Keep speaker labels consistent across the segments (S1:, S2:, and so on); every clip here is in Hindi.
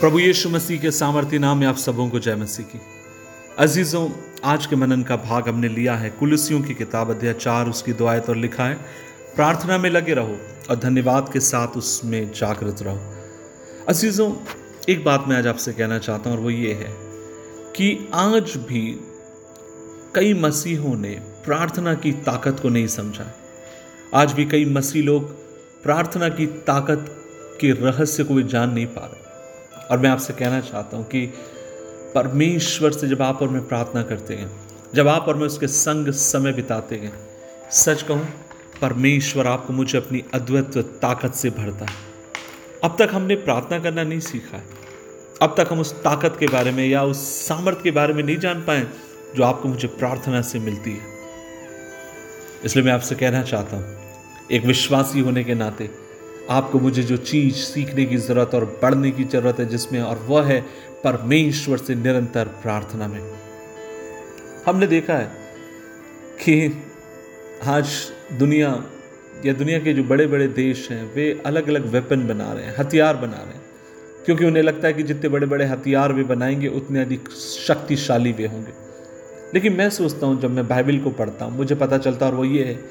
S1: प्रभु यीशु मसीह के सामर्थ्य नाम में आप सबों को जय मसीह की। अजीजों, आज के मनन का भाग हमने लिया है। कुलसियों की किताब अध्याय चार, उसकी दुआयत और लिखा है, प्रार्थना में लगे रहो और धन्यवाद के साथ उसमें जागृत रहो। अजीजों, एक बात मैं आज आपसे कहना चाहता हूँ और वो ये है कि आज भी कई मसीहों ने प्रार्थना की ताकत को नहीं समझा आज भी कई मसीह लोग प्रार्थना की ताकत के रहस्य को भी जान नहीं पा रहे। और मैं आपसे कहना चाहता हूँ कि परमेश्वर से जब आप और मैं प्रार्थना करते हैं, जब आप और मैं उसके संग समय बिताते हैं, सच कहूँ, परमेश्वर आपको मुझे अपनी अद्वैत ताकत से भरता है। अब तक हमने प्रार्थना करना नहीं सीखा है। अब तक हम उस ताकत के बारे में या उस सामर्थ्य के बारे में नहीं जान पाए जो आपको मुझे प्रार्थना से मिलती है। इसलिए मैं आपसे कहना चाहता हूँ, एक विश्वासी होने के नाते आपको मुझे जो चीज़ सीखने की ज़रूरत और बढ़ने की ज़रूरत है जिसमें और वह है परमेश्वर से निरंतर प्रार्थना में। हमने देखा है कि आज दुनिया, या दुनिया के जो बड़े बड़े देश हैं, वे अलग अलग वेपन बना रहे हैं, हथियार बना रहे हैं। क्योंकि उन्हें लगता है कि जितने बड़े बड़े हथियार वे बनाएँगे, उतने अधिक शक्तिशाली वे होंगे। लेकिन मैं सोचता हूँ, जब मैं बाइबल को पढ़ता हूँ, मुझे पता चलता और वो ये है,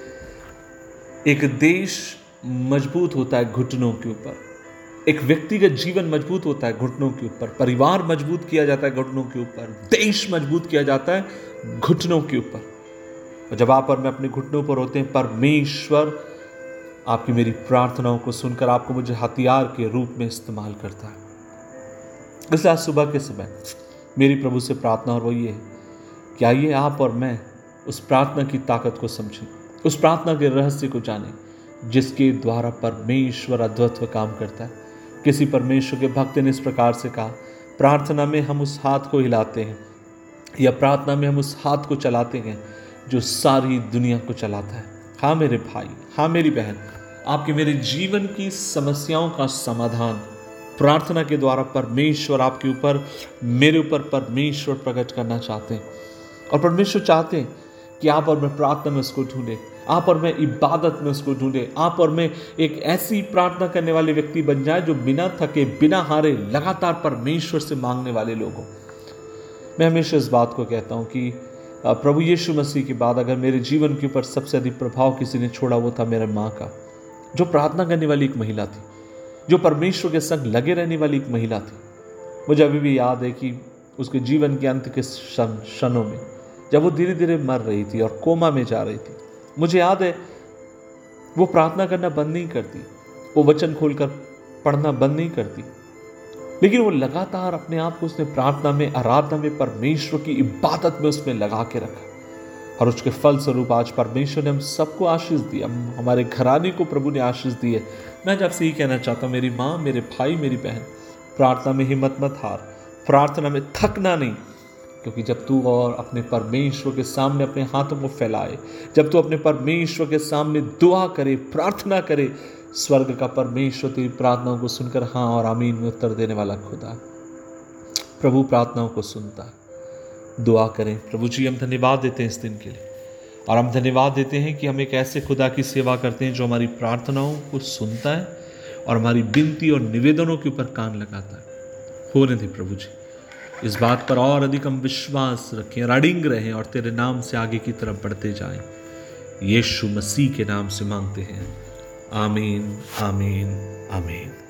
S1: एक देश मज़बूत होता है घुटनों के ऊपर। एक व्यक्तिगत जीवन मज़बूत होता है घुटनों के ऊपर। परिवार मज़बूत किया जाता है घुटनों के ऊपर। देश मज़बूत किया जाता है घुटनों के ऊपर। और जब आप और मैं अपने घुटनों पर होते हैं, परमेश्वर आपकी मेरी प्रार्थनाओं को सुनकर आपको मुझे हथियार के रूप में इस्तेमाल करता है। इसलिए आज सुबह के समय मेरी प्रभु से प्रार्थना और वो ये है कि आइए आप और मैं उस प्रार्थना की ताकत को समझें, उस प्रार्थना के रहस्य को जानें। जिसके द्वारा परमेश्वर अद्वत्व काम करता है। किसी परमेश्वर के भक्त ने इस प्रकार से कहा, प्रार्थना में हम उस हाथ को हिलाते हैं, या प्रार्थना में हम उस हाथ को चलाते हैं, जो सारी दुनिया को चलाता है। हाँ मेरे भाई हाँ मेरी बहन, आपके मेरे जीवन की समस्याओं का समाधान, प्रार्थना के द्वारा परमेश्वर आपके ऊपर, मेरे ऊपर परमेश्वर प्रकट करना चाहते हैं। और परमेश्वर चाहते हैं कि आप और मैं प्रार्थना में उसको ढूंढे। आप और मैं इबादत में उसको ढूंढे। आप और मैं एक ऐसी प्रार्थना करने वाले व्यक्ति बन जाए जो बिना थके, बिना हारे लगातार परमेश्वर से मांगने वाले लोग हों। मैं हमेशा इस बात को कहता हूँ कि प्रभु यीशु मसीह के बाद अगर मेरे जीवन के ऊपर सबसे अधिक प्रभाव किसी ने छोड़ा, वो था मेरे माँ का, जो प्रार्थना करने वाली एक महिला थी, जो परमेश्वर के संग लगे रहने वाली एक महिला थी। मुझे अभी भी याद है कि उसके जीवन के अंत के क्षणों में जब वो धीरे धीरे मर रही थी और कोमा में जा रही थी मुझे याद है, वो प्रार्थना करना बंद नहीं करती, वो वचन खोलकर पढ़ना बंद नहीं करती। लेकिन वो लगातार अपने आप को उसने प्रार्थना में, आराधना में, परमेश्वर की इबादत में उसमें लगा के रखा। और उसके फल स्वरूप आज परमेश्वर ने हम सबको आशीष दिया हमारे घराने को प्रभु ने आशीष दी है। मैं आज आपसे यही कहना चाहता हूँ, मेरी माँ, मेरे भाई, मेरी बहन, प्रार्थना में हिम्मत मत हार, प्रार्थना में थकना नहीं। क्योंकि जब तू और अपने परमेश्वर के सामने अपने हाथों को फैलाए, जब तू अपने परमेश्वर के सामने दुआ करे, प्रार्थना करे, स्वर्ग का परमेश्वर तेरी प्रार्थनाओं को सुनकर हाँ और आमीन में उत्तर देने वाला खुदा। प्रभु प्रार्थनाओं को सुनता। दुआ करें। प्रभु जी, हम धन्यवाद देते हैं इस दिन के लिए। और हम धन्यवाद देते हैं कि हम एक ऐसे खुदा की सेवा करते हैं जो हमारी प्रार्थनाओं को सुनता है और हमारी बिनती और निवेदनों के ऊपर कान लगाता है। होने दे प्रभु जी। इस बात पर और अधिक हम विश्वास रखें, रडिंग रहें और तेरे नाम से आगे की तरफ़ बढ़ते जाएँ। यीशु मसीह के नाम से मांगते हैं। आमीन आमीन आमीन।